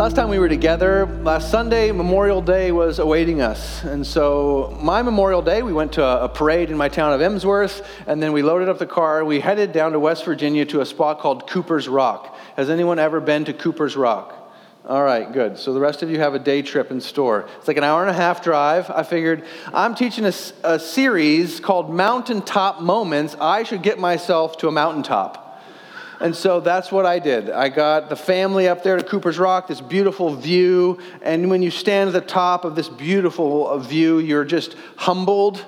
Last time we were together, last Sunday, Memorial Day was awaiting us. And so, my Memorial Day, we went to a, parade in my town of Emsworth, and then we loaded up the car. We headed down to West Virginia to a spot called Cooper's Rock. Has anyone ever been to Cooper's Rock? All right, good. So the rest of you have a day trip in store. It's like an hour and a half drive. I figured I'm teaching a, a series called Mountaintop Moments. I should get myself to a mountaintop. And so that's what I did. I got the family up there to Cooper's Rock, this beautiful view. And when you stand at the top of this beautiful view, you're just humbled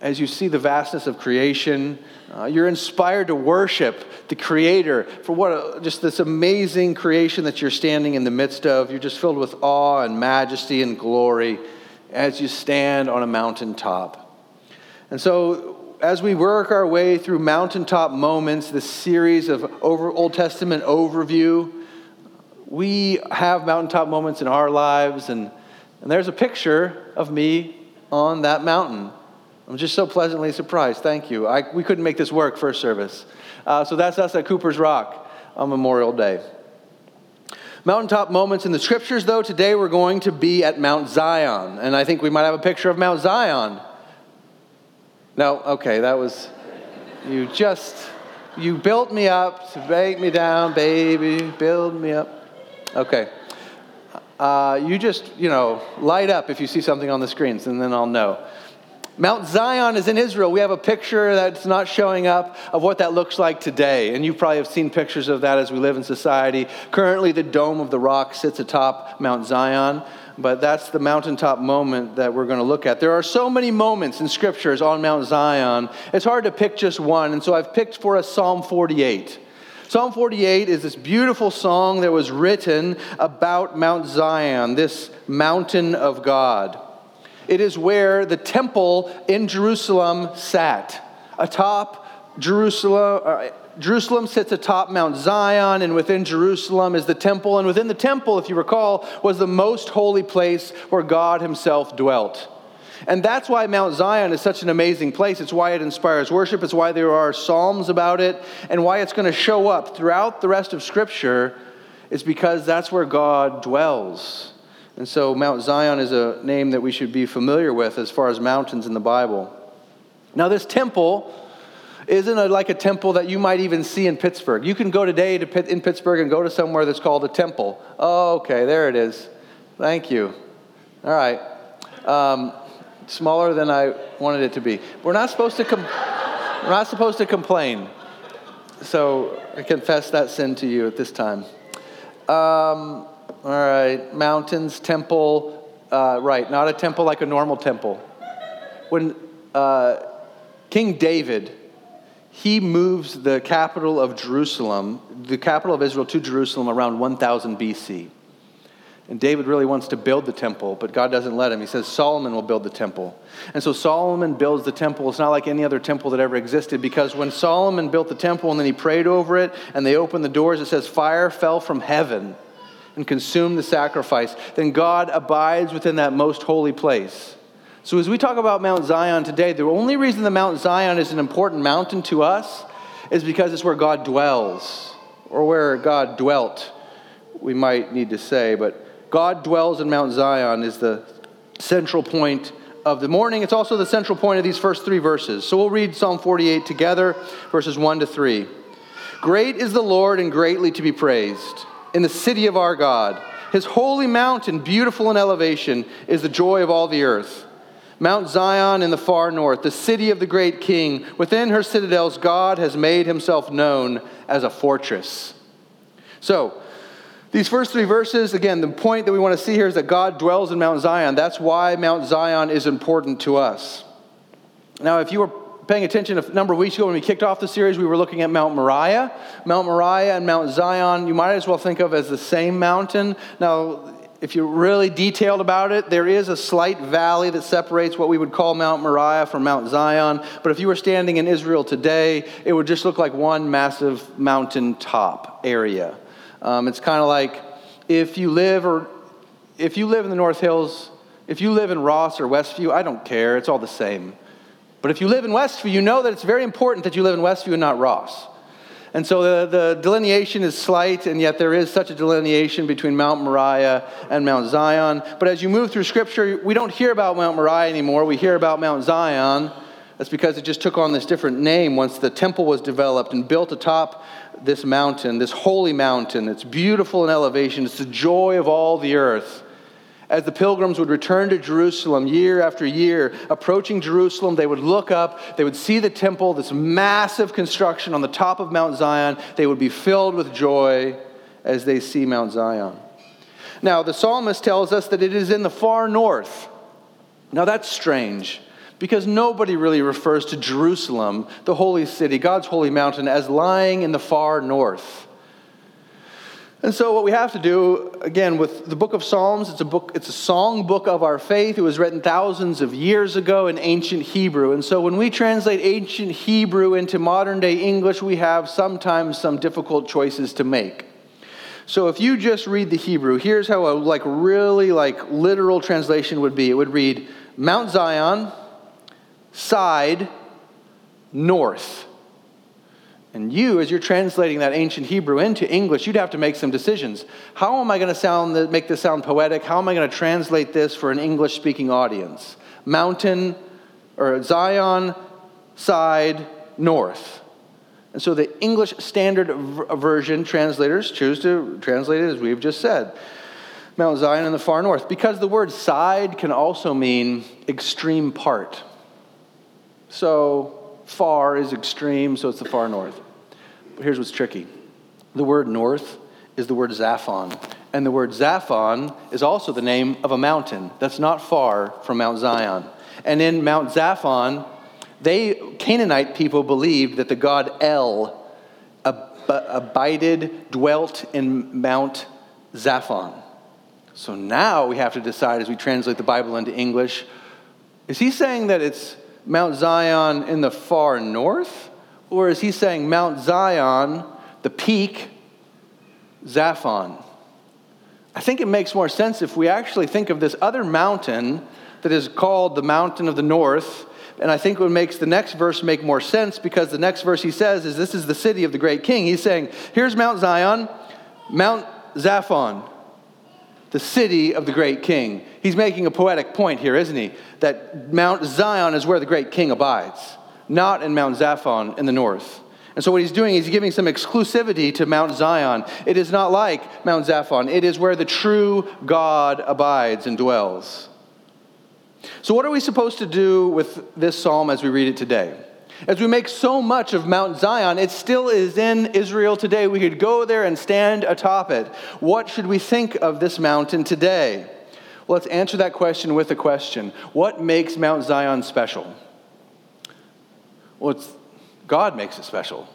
as you see the vastness of creation. Uh, you're inspired to worship the Creator for what a, just this amazing creation that you're standing in the midst of. You're just filled with awe and majesty and glory as you stand on a mountaintop. And so as we work our way through mountaintop moments, this series of over, Old Testament overview, we have mountaintop moments in our lives, and, and there's a picture of me on that mountain. I'm just so pleasantly surprised. Thank you. I, we couldn't make this work first service. Uh, so that's us at Cooper's Rock on Memorial Day. Mountaintop moments in the scriptures, though, today we're going to be at Mount Zion. And I think we might have a picture of Mount Zion no, okay, that was, you just, you built me up to break me down, baby, build me up. Okay. Uh, you just, you know, light up if you see something on the screens, and then I'll know. Mount Zion is in Israel. We have a picture that's not showing up of what that looks like today. And you probably have seen pictures of that as we live in society. Currently, the Dome of the Rock sits atop Mount Zion but that's the mountaintop moment that we're going to look at. There are so many moments in scriptures on Mount Zion, it's hard to pick just one. And so I've picked for us Psalm 48. Psalm 48 is this beautiful song that was written about Mount Zion, this mountain of God. It is where the temple in Jerusalem sat, atop Jerusalem, uh, Jerusalem sits atop Mount Zion, and within Jerusalem is the temple. And within the temple, if you recall, was the most holy place where God Himself dwelt. And that's why Mount Zion is such an amazing place. It's why it inspires worship. It's why there are psalms about it, and why it's going to show up throughout the rest of Scripture is because that's where God dwells. And so Mount Zion is a name that we should be familiar with as far as mountains in the Bible. Now, this temple isn't it like a temple that you might even see in Pittsburgh. You can go today to in Pittsburgh and go to somewhere that's called a temple. Oh, okay, there it is. Thank you. All right. Um, smaller than I wanted it to be. We're not supposed to com- we're not supposed to complain. So I confess that sin to you at this time. Um, all right, mountains, temple. Uh, right, not a temple like a normal temple. When uh, King David he moves the capital of Jerusalem, the capital of Israel, to Jerusalem around 1000 BC. And David really wants to build the temple, but God doesn't let him. He says Solomon will build the temple. And so Solomon builds the temple. It's not like any other temple that ever existed because when Solomon built the temple and then he prayed over it and they opened the doors, it says fire fell from heaven and consumed the sacrifice. Then God abides within that most holy place. So, as we talk about Mount Zion today, the only reason the Mount Zion is an important mountain to us is because it's where God dwells, or where God dwelt, we might need to say. But God dwells in Mount Zion is the central point of the morning. It's also the central point of these first three verses. So, we'll read Psalm 48 together, verses 1 to 3. Great is the Lord and greatly to be praised in the city of our God. His holy mountain, beautiful in elevation, is the joy of all the earth. Mount Zion in the far north, the city of the great king. Within her citadels, God has made himself known as a fortress. So, these first three verses, again, the point that we want to see here is that God dwells in Mount Zion. That's why Mount Zion is important to us. Now, if you were paying attention a number of weeks ago when we kicked off the series, we were looking at Mount Moriah. Mount Moriah and Mount Zion, you might as well think of as the same mountain. Now, if you're really detailed about it, there is a slight valley that separates what we would call Mount Moriah from Mount Zion. But if you were standing in Israel today, it would just look like one massive mountain top area. Um, it's kind of like if you live or if you live in the North Hills, if you live in Ross or Westview, I don't care. It's all the same. But if you live in Westview, you know that it's very important that you live in Westview and not Ross. And so the, the delineation is slight, and yet there is such a delineation between Mount Moriah and Mount Zion. But as you move through Scripture, we don't hear about Mount Moriah anymore. We hear about Mount Zion. That's because it just took on this different name once the temple was developed and built atop this mountain, this holy mountain. It's beautiful in elevation, it's the joy of all the earth as the pilgrims would return to Jerusalem year after year, approaching Jerusalem, they would look up, they would see the temple, this massive construction on the top of Mount Zion. They would be filled with joy as they see Mount Zion. Now, the psalmist tells us that it is in the far north. Now, that's strange because nobody really refers to Jerusalem, the holy city, God's holy mountain, as lying in the far north. And so what we have to do again with the book of Psalms, it's a book it's a song book of our faith. It was written thousands of years ago in ancient Hebrew. And so when we translate ancient Hebrew into modern day English, we have sometimes some difficult choices to make. So if you just read the Hebrew, here's how a like really like literal translation would be. It would read Mount Zion, side, north. And you, as you're translating that ancient Hebrew into English, you'd have to make some decisions. How am I going to sound, make this sound poetic? How am I going to translate this for an English speaking audience? Mountain or Zion, side, north. And so the English Standard Version translators choose to translate it as we've just said Mount Zion in the far north, because the word side can also mean extreme part. So far is extreme, so it's the far north. But here's what's tricky the word north is the word Zaphon. And the word Zaphon is also the name of a mountain that's not far from Mount Zion. And in Mount Zaphon, they, Canaanite people, believed that the god El abided, dwelt in Mount Zaphon. So now we have to decide as we translate the Bible into English is he saying that it's Mount Zion in the far north? Or is he saying Mount Zion, the peak, Zaphon? I think it makes more sense if we actually think of this other mountain that is called the mountain of the north. And I think what makes the next verse make more sense because the next verse he says is this is the city of the great king. He's saying, here's Mount Zion, Mount Zaphon the city of the great king. He's making a poetic point here, isn't he? That Mount Zion is where the great king abides, not in Mount Zaphon in the north. And so, what he's doing is he's giving some exclusivity to Mount Zion. It is not like Mount Zaphon, it is where the true God abides and dwells. So, what are we supposed to do with this psalm as we read it today? As we make so much of Mount Zion, it still is in Israel today. We could go there and stand atop it. What should we think of this mountain today? Well, let's answer that question with a question What makes Mount Zion special? Well, it's God makes it special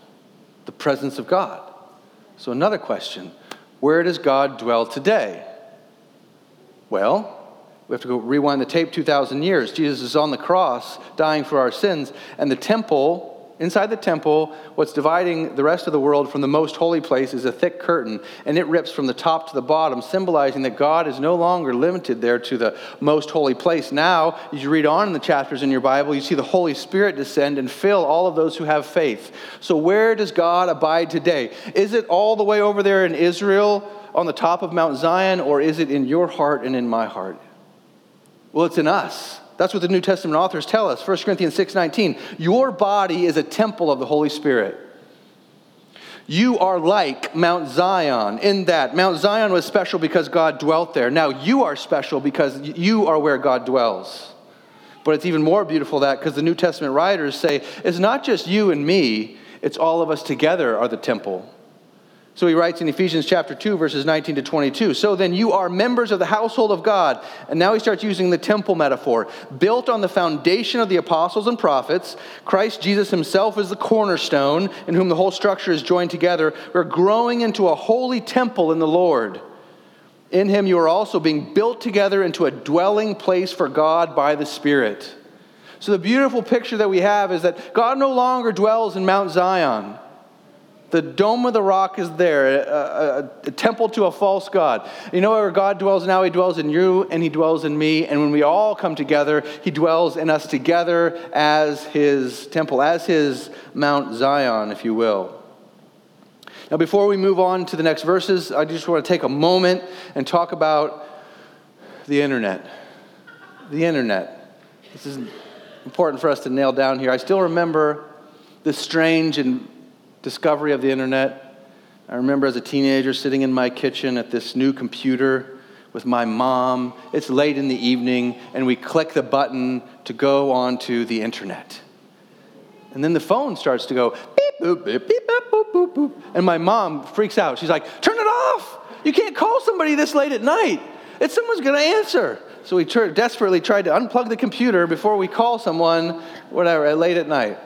the presence of God. So, another question Where does God dwell today? Well, we have to go rewind the tape 2,000 years. Jesus is on the cross dying for our sins, and the temple, inside the temple, what's dividing the rest of the world from the most holy place is a thick curtain, and it rips from the top to the bottom, symbolizing that God is no longer limited there to the most holy place. Now, as you read on in the chapters in your Bible, you see the Holy Spirit descend and fill all of those who have faith. So, where does God abide today? Is it all the way over there in Israel? On the top of Mount Zion, or is it in your heart and in my heart? Well, it's in us. That's what the New Testament authors tell us. 1 Corinthians 6:19. Your body is a temple of the Holy Spirit. You are like Mount Zion in that Mount Zion was special because God dwelt there. Now you are special because you are where God dwells. But it's even more beautiful that because the New Testament writers say it's not just you and me, it's all of us together are the temple. So he writes in Ephesians chapter 2, verses 19 to 22. So then you are members of the household of God. And now he starts using the temple metaphor. Built on the foundation of the apostles and prophets, Christ Jesus himself is the cornerstone, in whom the whole structure is joined together. We're growing into a holy temple in the Lord. In him you are also being built together into a dwelling place for God by the Spirit. So the beautiful picture that we have is that God no longer dwells in Mount Zion. The dome of the rock is there, a, a, a, temple to a false God. You know where God dwells now? He dwells in you and He dwells in me. And when we all come together, He dwells in us together as His temple, as His Mount Zion, if you will. Now, before we move on to the next verses, I just want to take a moment and talk about the internet. The internet. This is important for us to nail down here. I still remember the strange and discovery of the internet. I remember as a teenager sitting in my kitchen at this new computer with my mom. It's late in the evening, and we click the button to go onto the internet. And then the phone starts to go beep, boop, beep, beep, boop, boop, boop, boop. And my mom freaks out. She's like, turn it off. You can't call somebody this late at night. It's someone's to answer. So we desperately tried to unplug the computer before we call someone, whatever, late at night.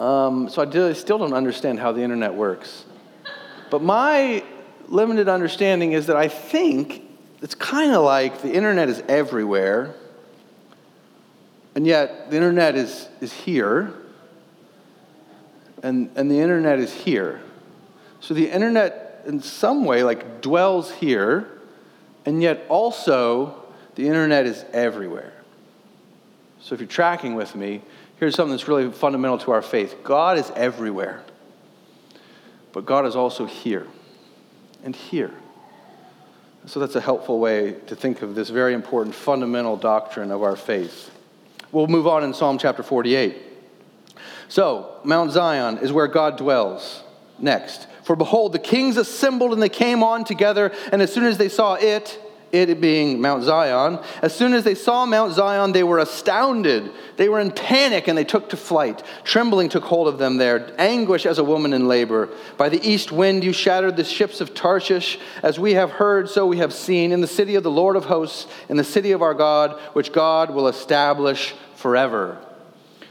Um, so I, do, I still don't understand how the internet works. But my limited understanding is that I think it's kind of like the internet is everywhere, and yet the internet is, is here, and, and the internet is here. So the internet, in some way, like dwells here, and yet also the internet is everywhere. So if you're tracking with me, here's something that's really fundamental to our faith God is everywhere, but God is also here and here. So that's a helpful way to think of this very important fundamental doctrine of our faith. We'll move on in Psalm chapter 48. So, Mount Zion is where God dwells. Next. For behold, the kings assembled and they came on together, and as soon as they saw it, it being Mount Zion, as soon as they saw Mount Zion, they were astounded. They were in panic and they took to flight. Trembling took hold of them there, anguish as a woman in labor. By the east wind you shattered the ships of Tarshish. As we have heard, so we have seen, in the city of the Lord of hosts, in the city of our God, which God will establish forever.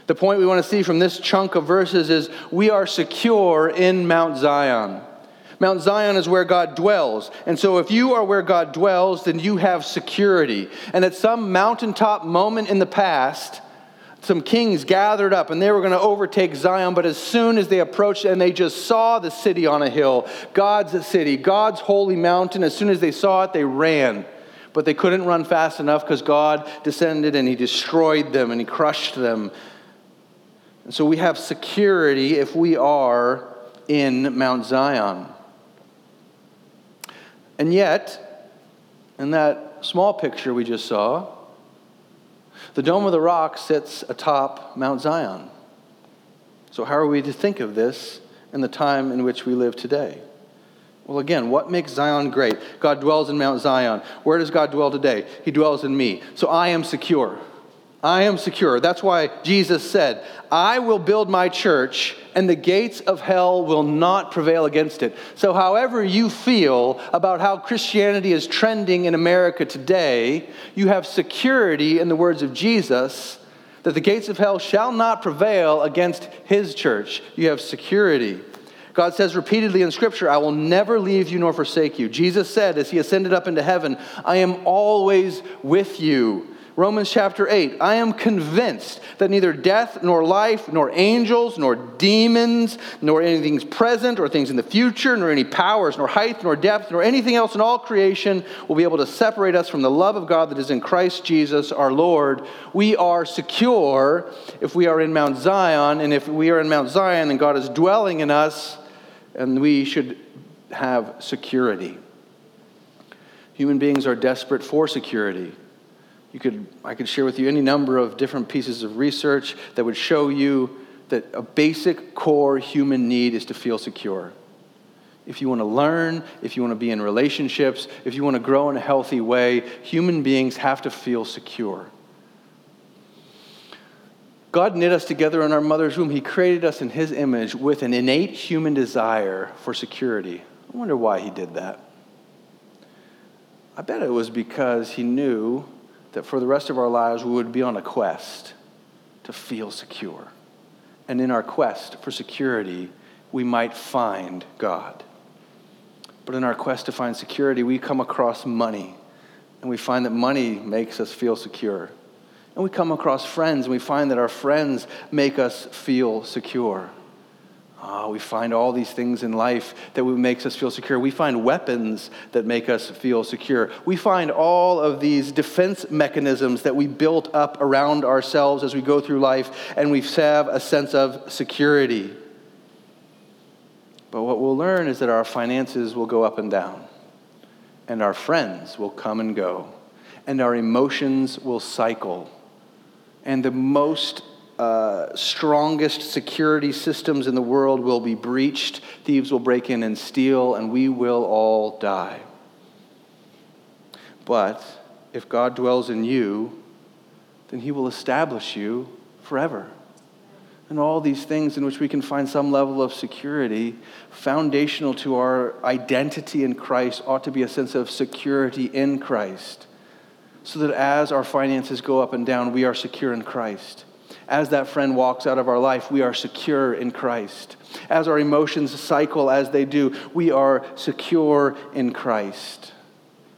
The point we want to see from this chunk of verses is we are secure in Mount Zion. Mount Zion is where God dwells. And so, if you are where God dwells, then you have security. And at some mountaintop moment in the past, some kings gathered up and they were going to overtake Zion, but as soon as they approached and they just saw the city on a hill, God's city, God's holy mountain, as soon as they saw it, they ran. But they couldn't run fast enough because God descended and He destroyed them and He crushed them. And so we have security if we are in Mount Zion. And yet, in that small picture we just saw, the Dome of the Rock sits atop Mount Zion. So, how are we to think of this in the time in which we live today? Well, again, what makes Zion great? God dwells in Mount Zion. Where does God dwell today? He dwells in me. So I am secure. I am secure. That's why Jesus said, I will build my church, and the gates of hell will not prevail against it. So, however you feel about how Christianity is trending in America today, you have security in the words of Jesus that the gates of hell shall not prevail against his church. You have security. God says repeatedly in Scripture, I will never leave you nor forsake you. Jesus said as he ascended up into heaven, I am always with you Romans chapter 8 I am convinced that neither death, nor life, nor angels, nor demons, nor anything present or things in the future, nor any powers, nor height, nor depth, nor anything else in all creation will be able to separate us from the love of God that is in Christ Jesus our Lord. We are secure if we are in Mount Zion, and if we are in Mount Zion, then God is dwelling in us, and we should have security. Human beings are desperate for security. You could, I could share with you any number of different pieces of research that would show you that a basic core human need is to feel secure. If you want to learn, if you want to be in relationships, if you want to grow in a healthy way, human beings have to feel secure. God knit us together in our mother's womb. He created us in His image with an innate human desire for security. I wonder why He did that. I bet it was because He knew that for the rest of our lives we would be on a quest to feel secure. And in our quest for security, we might find God. But in our quest to find security, we come across money, and we find that money makes us feel secure. And we come across friends, and we find that our friends make us feel secure. Oh, we find all these things in life that makes us feel secure. We find weapons that make us feel secure. We find all of these defense mechanisms that we built up around ourselves as we go through life, and we have a sense of security. But what we'll learn is that our finances will go up and down, and our friends will come and go, and our emotions will cycle. And the most uh, strongest security systems in the world will be breached. Thieves will break in and steal, and we will all die. But if God dwells in you, then he will establish you forever. And all these things in which we can find some level of security, foundational to our identity in Christ, ought to be a sense of security in Christ. So that as our finances go up and down, we are secure in Christ. As that friend walks out of our life, we are secure in Christ. As our emotions cycle as they do, we are secure in Christ.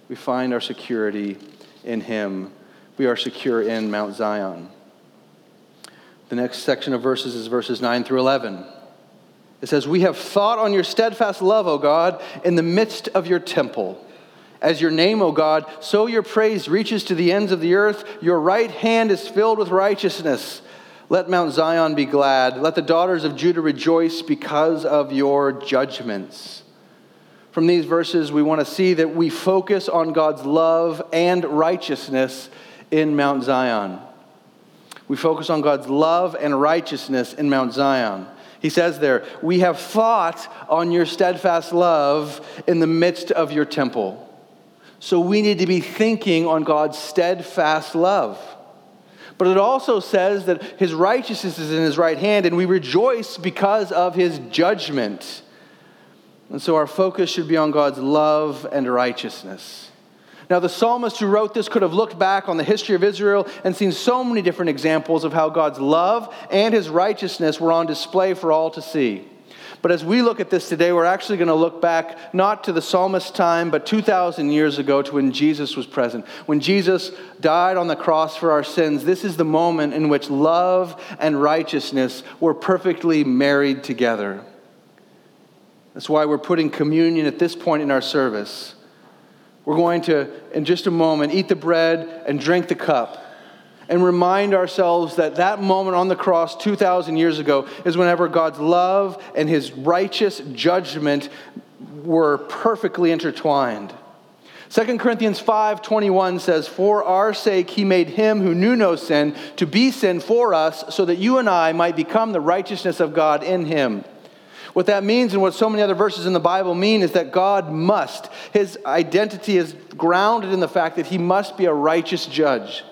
We find our security in Him. We are secure in Mount Zion. The next section of verses is verses 9 through 11. It says, We have thought on your steadfast love, O God, in the midst of your temple. As your name, O God, so your praise reaches to the ends of the earth. Your right hand is filled with righteousness. Let Mount Zion be glad. Let the daughters of Judah rejoice because of your judgments. From these verses, we want to see that we focus on God's love and righteousness in Mount Zion. We focus on God's love and righteousness in Mount Zion. He says there, We have thought on your steadfast love in the midst of your temple. So we need to be thinking on God's steadfast love. But it also says that his righteousness is in his right hand, and we rejoice because of his judgment. And so our focus should be on God's love and righteousness. Now, the psalmist who wrote this could have looked back on the history of Israel and seen so many different examples of how God's love and his righteousness were on display for all to see. But as we look at this today, we're actually going to look back not to the psalmist's time, but 2,000 years ago to when Jesus was present. When Jesus died on the cross for our sins, this is the moment in which love and righteousness were perfectly married together. That's why we're putting communion at this point in our service. We're going to, in just a moment, eat the bread and drink the cup and remind ourselves that that moment on the cross 2,000 years ago is whenever God's love and his righteous judgment were perfectly intertwined. 2 Corinthians 5:21 says, "For our sake he made him who knew no sin to be sin for us, so that you and I might become the righteousness of God in him." What that means and what so many other verses in the Bible mean is that God must. His identity is grounded in the fact that he must be a righteous judge.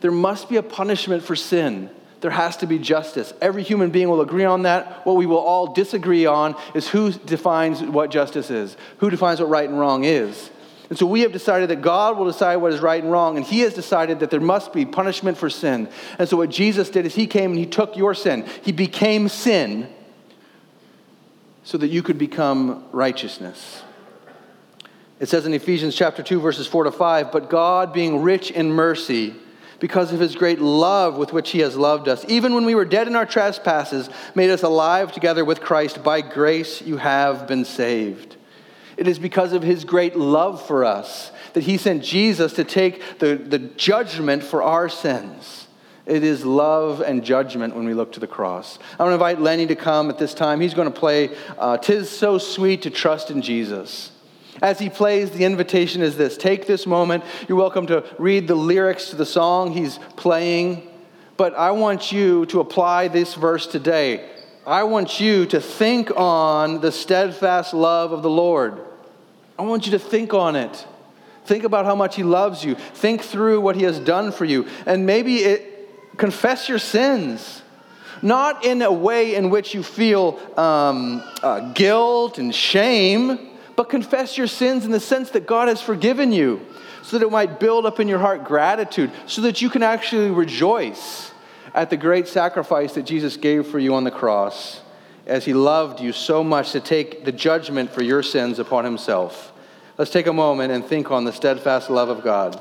There must be a punishment for sin. There has to be justice. Every human being will agree on that. What we will all disagree on is who defines what justice is, who defines what right and wrong is. And so we have decided that God will decide what is right and wrong, and He has decided that there must be punishment for sin. And so what Jesus did is He came and He took your sin. He became sin so that you could become righteousness. It says in Ephesians chapter 2 verses 4 to 5, but God being rich in mercy, because of his great love with which he has loved us. Even when we were dead in our trespasses, made us alive together with Christ. By grace you have been saved. It is because of his great love for us that he sent Jesus to take the, the judgment for our sins. It is love and judgment when we look to the cross. I want to invite Lenny to come at this time. He's going to play uh, Tis So Sweet to Trust in Jesus. As he plays, the invitation is this take this moment. You're welcome to read the lyrics to the song he's playing, but I want you to apply this verse today. I want you to think on the steadfast love of the Lord. I want you to think on it. Think about how much he loves you. Think through what he has done for you. And maybe it, confess your sins not in a way in which you feel um, uh, guilt and shame, but confess your sins in the sense that God has forgiven you, so that it might build up in your heart gratitude, so that you can actually rejoice at the great sacrifice that Jesus gave for you on the cross, as he loved you so much to take the judgment for your sins upon himself. Let's take a moment and think on the steadfast love of God.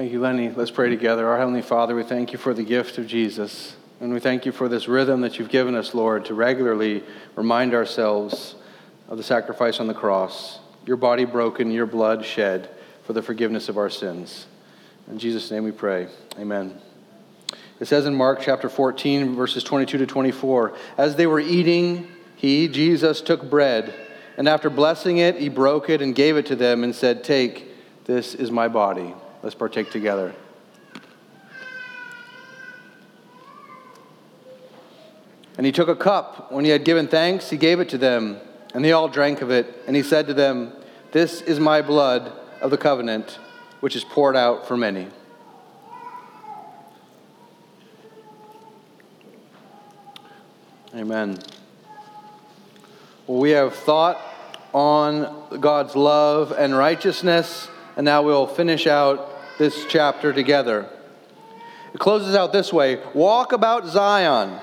Thank you, Lenny. Let's pray together. Our Heavenly Father, we thank you for the gift of Jesus. And we thank you for this rhythm that you've given us, Lord, to regularly remind ourselves of the sacrifice on the cross, your body broken, your blood shed for the forgiveness of our sins. In Jesus' name we pray. Amen. It says in Mark chapter 14, verses 22 to 24 As they were eating, he, Jesus, took bread, and after blessing it, he broke it and gave it to them and said, Take, this is my body. Let's partake together. And he took a cup. When he had given thanks, he gave it to them, and they all drank of it. And he said to them, This is my blood of the covenant, which is poured out for many. Amen. Well, we have thought on God's love and righteousness, and now we'll finish out this chapter together. It closes out this way Walk about Zion,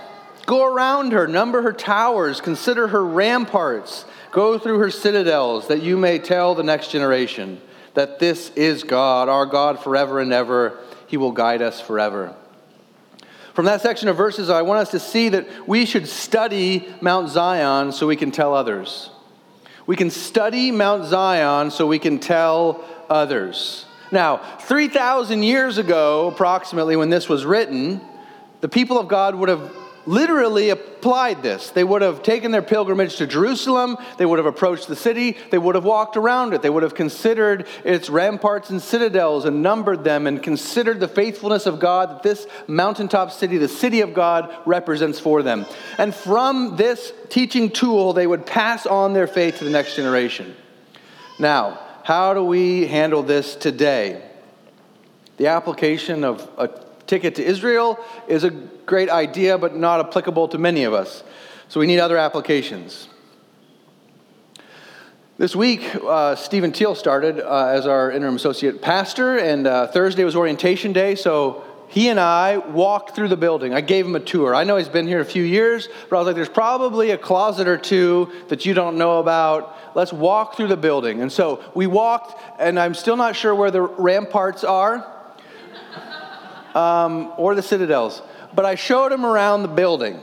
go around her, number her towers, consider her ramparts, go through her citadels, that you may tell the next generation that this is God, our God forever and ever. He will guide us forever. From that section of verses, I want us to see that we should study Mount Zion so we can tell others. We can study Mount Zion so we can tell others. Now, 3,000 years ago, approximately, when this was written, the people of God would have literally applied this. They would have taken their pilgrimage to Jerusalem, they would have approached the city, they would have walked around it, they would have considered its ramparts and citadels and numbered them and considered the faithfulness of God that this mountaintop city, the city of God, represents for them. And from this teaching tool, they would pass on their faith to the next generation. Now, how do we handle this today? The application of a ticket to Israel is a great idea, but not applicable to many of us. So we need other applications. This week, uh, Stephen Teal started uh, as our interim associate pastor, and uh, Thursday was orientation day, so he and I walked through the building. I gave him a tour. I know he's been here a few years, but I was like, there's probably a closet or two that you don't know about. Let's walk through the building. And so we walked, and I'm still not sure where the ramparts are um, or the citadels, but I showed him around the building.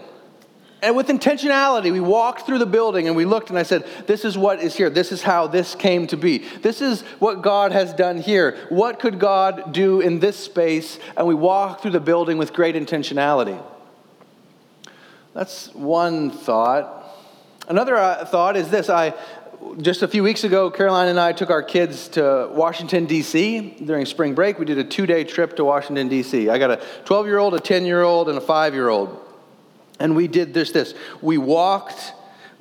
And with intentionality, we walked through the building and we looked and I said, This is what is here. This is how this came to be. This is what God has done here. What could God do in this space? And we walked through the building with great intentionality. That's one thought. Another uh, thought is this I, just a few weeks ago, Caroline and I took our kids to Washington, D.C. during spring break. We did a two day trip to Washington, D.C. I got a 12 year old, a 10 year old, and a 5 year old. And we did this this. We walked,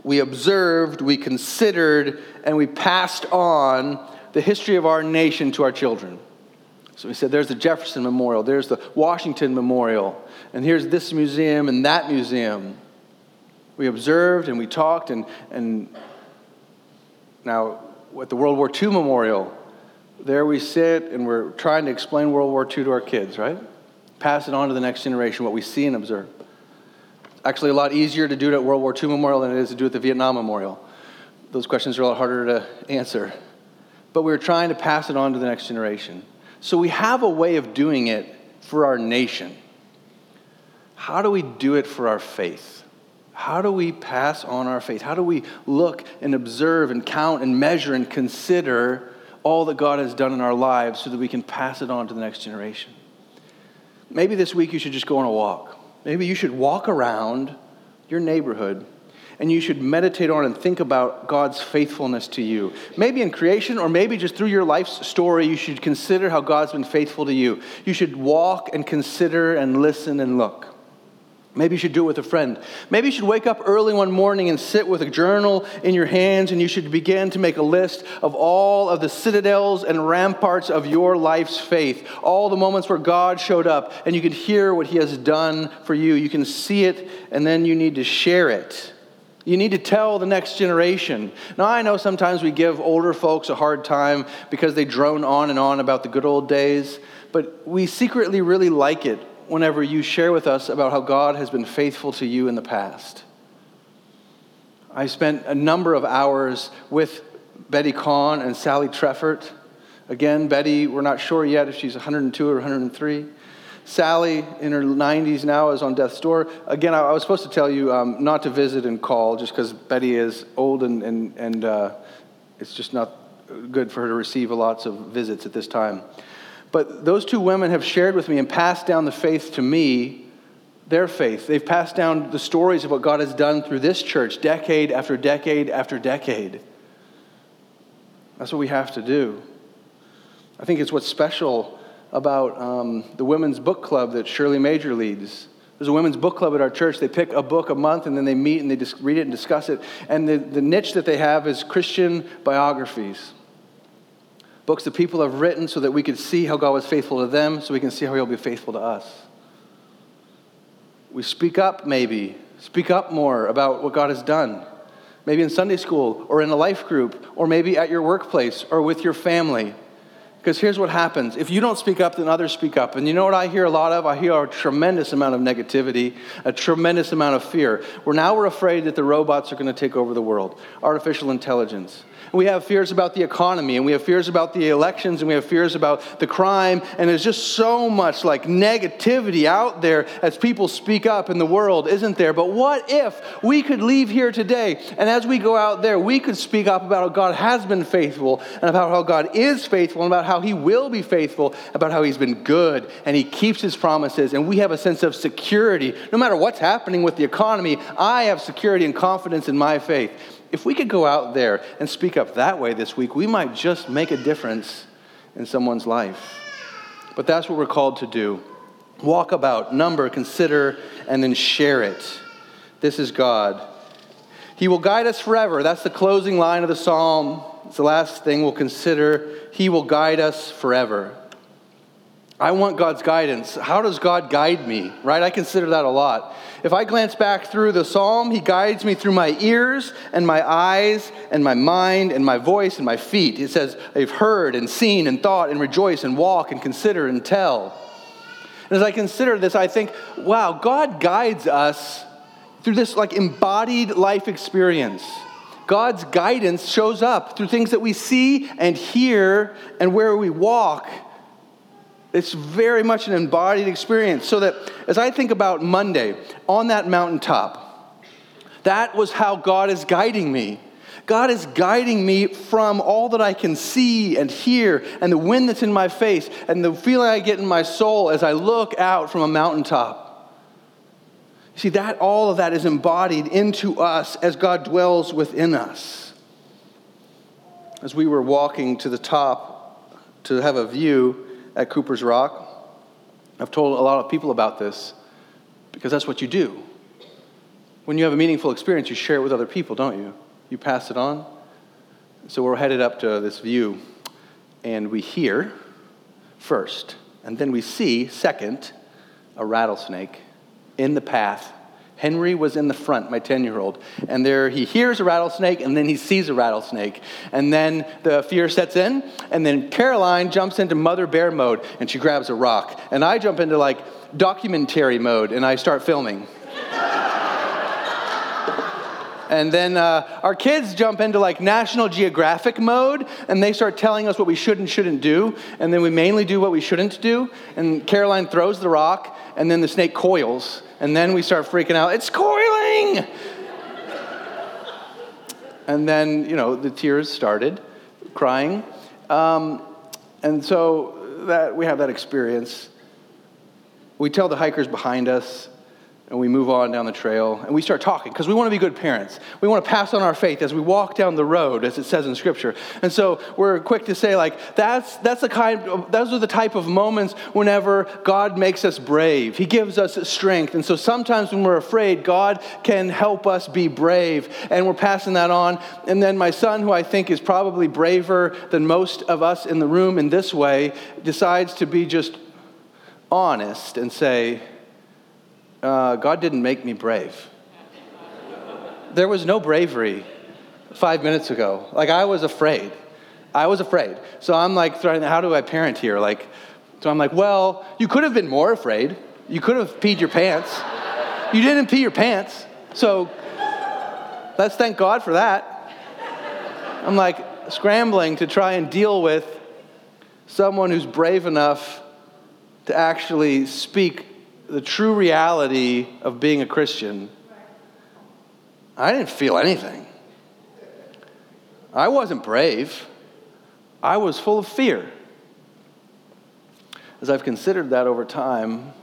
we observed, we considered, and we passed on the history of our nation to our children. So we said, there's the Jefferson Memorial, there's the Washington Memorial, and here's this museum and that museum. We observed and we talked, and, and now at the World War II Memorial, there we sit and we're trying to explain World War II to our kids, right? Pass it on to the next generation, what we see and observe actually a lot easier to do it at World War II Memorial than it is to do it at the Vietnam Memorial. Those questions are a lot harder to answer. But we're trying to pass it on to the next generation. So we have a way of doing it for our nation. How do we do it for our faith? How do we pass on our faith? How do we look and observe and count and measure and consider all that God has done in our lives so that we can pass it on to the next generation? Maybe this week you should just go on a walk. Maybe you should walk around your neighborhood and you should meditate on and think about God's faithfulness to you. Maybe in creation or maybe just through your life's story, you should consider how God's been faithful to you. You should walk and consider and listen and look. Maybe you should do it with a friend. Maybe you should wake up early one morning and sit with a journal in your hands, and you should begin to make a list of all of the citadels and ramparts of your life's faith. All the moments where God showed up, and you can hear what He has done for you. You can see it, and then you need to share it. You need to tell the next generation. Now, I know sometimes we give older folks a hard time because they drone on and on about the good old days, but we secretly really like it whenever you share with us about how God has been faithful to you in the past. I spent a number of hours with Betty Kahn and Sally Treffert Again, Betty, we're not sure yet if she's 102 or 103. Sally, in her 90s now, is on death's door. Again, I, was supposed to tell you um, not to visit and call just because Betty is old and, and, and uh, it's just not good for her to receive lots of visits at this time. But those two women have shared with me and passed down the faith to me, their faith. They've passed down the stories of what God has done through this church, decade after decade after decade. That's what we have to do. I think it's what's special about um, the women's book club that Shirley Major leads. There's a women's book club at our church. They pick a book a month and then they meet and they just read it and discuss it. And the, the niche that they have is Christian biographies. Books that people have written so that we could see how God was faithful to them, so we can see how He'll be faithful to us. We speak up, maybe. Speak up more about what God has done. Maybe in Sunday school or in a life group or maybe at your workplace or with your family. Because here's what happens if you don't speak up, then others speak up. And you know what I hear a lot of? I hear a tremendous amount of negativity, a tremendous amount of fear. Where now we're afraid that the robots are going to take over the world, artificial intelligence we have fears about the economy, and we have fears about the elections, and we have fears about the crime, and there's just so much like negativity out there as people speak up in the world, isn't there? But what if we could leave here today, and as we go out there, we could speak up about how God has been faithful, and about how God is faithful, and about how He will be faithful, about how He's been good, and He keeps His promises, and we have a sense of security. No matter what's happening with the economy, I have security and confidence in my faith if we could go out there and speak up that way this week, we might just make a difference in someone's life. But that's what we're called to do walk about, number, consider, and then share it. This is God. He will guide us forever. That's the closing line of the psalm. It's the last thing we'll consider. He will guide us forever. I want God's guidance. How does God guide me? Right? I consider that a lot. If I glance back through the psalm, He guides me through my ears and my eyes and my mind and my voice and my feet. It says, I've heard and seen and thought and rejoice and walk and consider and tell. And as I consider this, I think, wow, God guides us through this like embodied life experience. God's guidance shows up through things that we see and hear and where we walk it's very much an embodied experience. So that as I think about Monday on that mountaintop, that was how God is guiding me. God is guiding me from all that I can see and hear, and the wind that's in my face, and the feeling I get in my soul as I look out from a mountaintop. See, that all of that is embodied into us as God dwells within us. As we were walking to the top to have a view, at Cooper's Rock. I've told a lot of people about this because that's what you do. When you have a meaningful experience, you share it with other people, don't you? You pass it on. So we're headed up to this view, and we hear first, and then we see second, a rattlesnake in the path Henry was in the front, my 10 year old. And there he hears a rattlesnake and then he sees a rattlesnake. And then the fear sets in. And then Caroline jumps into mother bear mode and she grabs a rock. And I jump into like documentary mode and I start filming. And then uh, our kids jump into like National Geographic mode and they start telling us what we should and shouldn't do. And then we mainly do what we shouldn't do. And Caroline throws the rock and then the snake coils. And then we start freaking out, it's coiling! and then, you know, the tears started, crying. Um, and so that, we have that experience. We tell the hikers behind us, and we move on down the trail and we start talking because we want to be good parents. We want to pass on our faith as we walk down the road, as it says in Scripture. And so we're quick to say, like, that's, that's the kind, of, those are the type of moments whenever God makes us brave. He gives us strength. And so sometimes when we're afraid, God can help us be brave. And we're passing that on. And then my son, who I think is probably braver than most of us in the room in this way, decides to be just honest and say, uh, God didn't make me brave. There was no bravery five minutes ago. Like, I was afraid. I was afraid. So I'm like, how do I parent here? Like, so I'm like, well, you could have been more afraid. You could have peed your pants. You didn't pee your pants. So let's thank God for that. I'm like scrambling to try and deal with someone who's brave enough to actually speak the true reality of being a Christian, I didn't feel anything. I wasn't brave. I was full of fear. As I've considered that over time,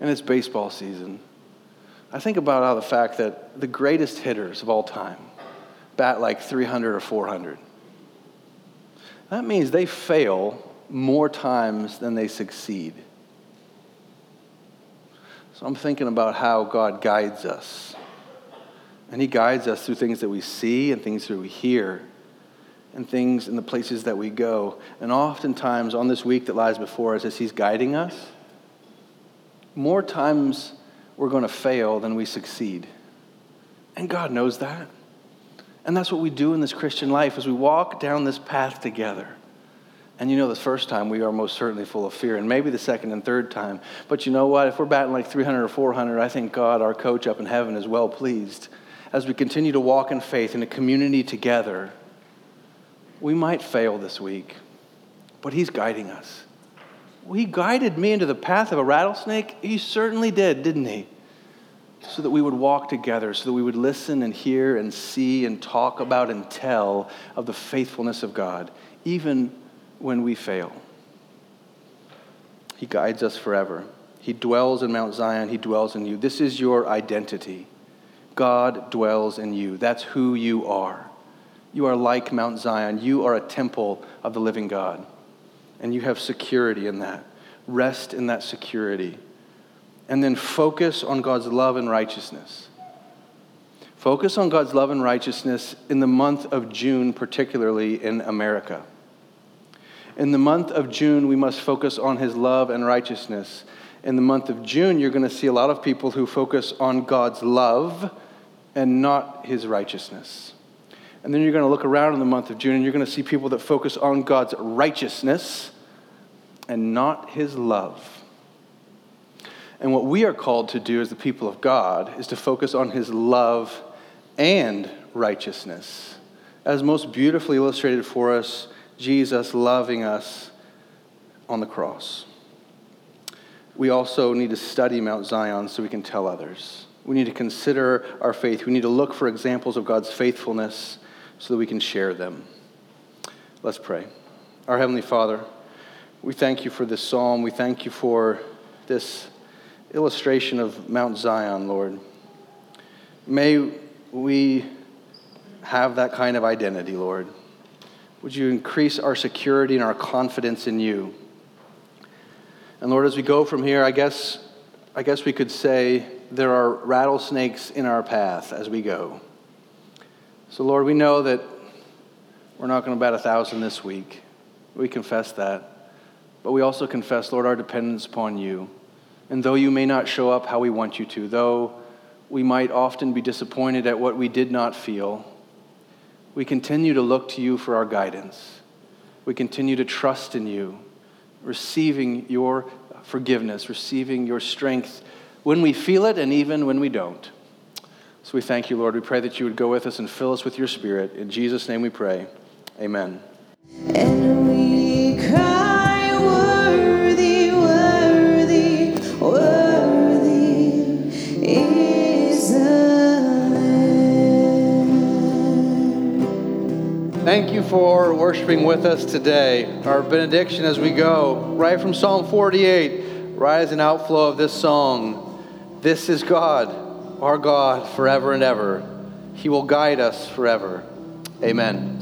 and it's baseball season, I think about how the fact that the greatest hitters of all time bat like 300 or 400. That means they fail more times than they succeed. So I'm thinking about how God guides us. And He guides us through things that we see and things that we hear and things in the places that we go. And oftentimes on this week that lies before us, as He's guiding us, more times we're going to fail than we succeed. And God knows that. And that's what we do in this Christian life as we walk down this path together. And you know, the first time we are most certainly full of fear, and maybe the second and third time. But you know what? If we're batting like 300 or 400, I think God, our coach up in heaven, is well pleased. As we continue to walk in faith in a community together, we might fail this week, but He's guiding us. He guided me into the path of a rattlesnake. He certainly did, didn't He? So that we would walk together, so that we would listen and hear and see and talk about and tell of the faithfulness of God, even when we fail. He guides us forever. He dwells in Mount Zion, He dwells in you. This is your identity. God dwells in you. That's who you are. You are like Mount Zion. You are a temple of the living God. And you have security in that. Rest in that security. And then focus on God's love and righteousness. Focus on God's love and righteousness in the month of June, particularly in America. In the month of June, we must focus on his love and righteousness. In the month of June, you're going to see a lot of people who focus on God's love and not his righteousness. And then you're going to look around in the month of June and you're going to see people that focus on God's righteousness and not his love. And what we are called to do as the people of God is to focus on his love and righteousness. As most beautifully illustrated for us Jesus loving us on the cross. We also need to study Mount Zion so we can tell others. We need to consider our faith. We need to look for examples of God's faithfulness so that we can share them. Let's pray. Our Heavenly Father, we thank you for this psalm. We thank you for this illustration of Mount Zion, Lord. May we have that kind of identity, Lord. Would you increase our security and our confidence in you? And Lord, as we go from here, I guess, I guess we could say there are rattlesnakes in our path as we go. So, Lord, we know that we're not going to bat a thousand this week. We confess that. But we also confess, Lord, our dependence upon you. And though you may not show up how we want you to, though we might often be disappointed at what we did not feel, we continue to look to you for our guidance. We continue to trust in you, receiving your forgiveness, receiving your strength when we feel it and even when we don't. So we thank you, Lord. We pray that you would go with us and fill us with your spirit. In Jesus' name we pray. Amen. Thank you for worshiping with us today. Our benediction as we go, right from Psalm 48, right as an outflow of this song. This is God, our God, forever and ever. He will guide us forever. Amen.